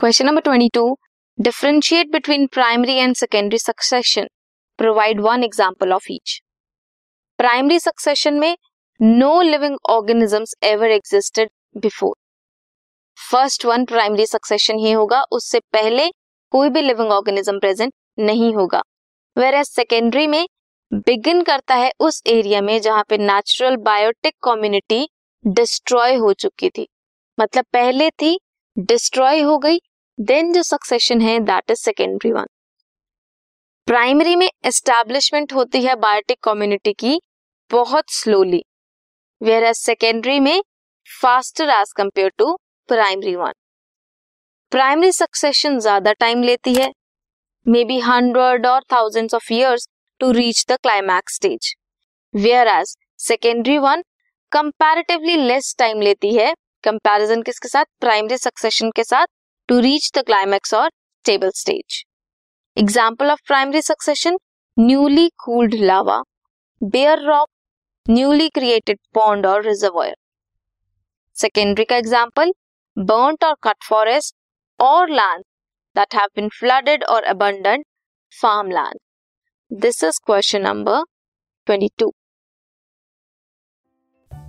Question number twenty two differentiate between primary and secondary succession provide one example of each primary succession में no living organisms ever existed before first one primary succession ही होगा, उससे पहले कोई भी living organism present नहीं होगा. Where as secondary में begin करता है उस एरिया में जहाँ पे नेचुरल बायोटिक कम्युनिटी डिस्ट्रॉय हो चुकी थी. मतलब पहले थी डिस्ट्रॉय हो गई देन जो सक्सेशन है that is secondary one primary में एस्टैब्लिशमेंट होती है बायोटिक कम्युनिटी की बहुत स्लोली वेयर एज सेकेंडरी में faster as compare to primary one primary succession ज़्यादा टाइम लेती है मे बी हंड्रेड और thousands of years to reach the climax stage whereas secondary one comparatively less time लेती है comparison किसके साथ? Primary succession के साथ to reach the climax or stable stage. Example of primary succession newly cooled lava, bare rock, newly created pond or reservoir. Secondary example burnt or cut forest or land that have been flooded or abandoned farmland. This is question number 22.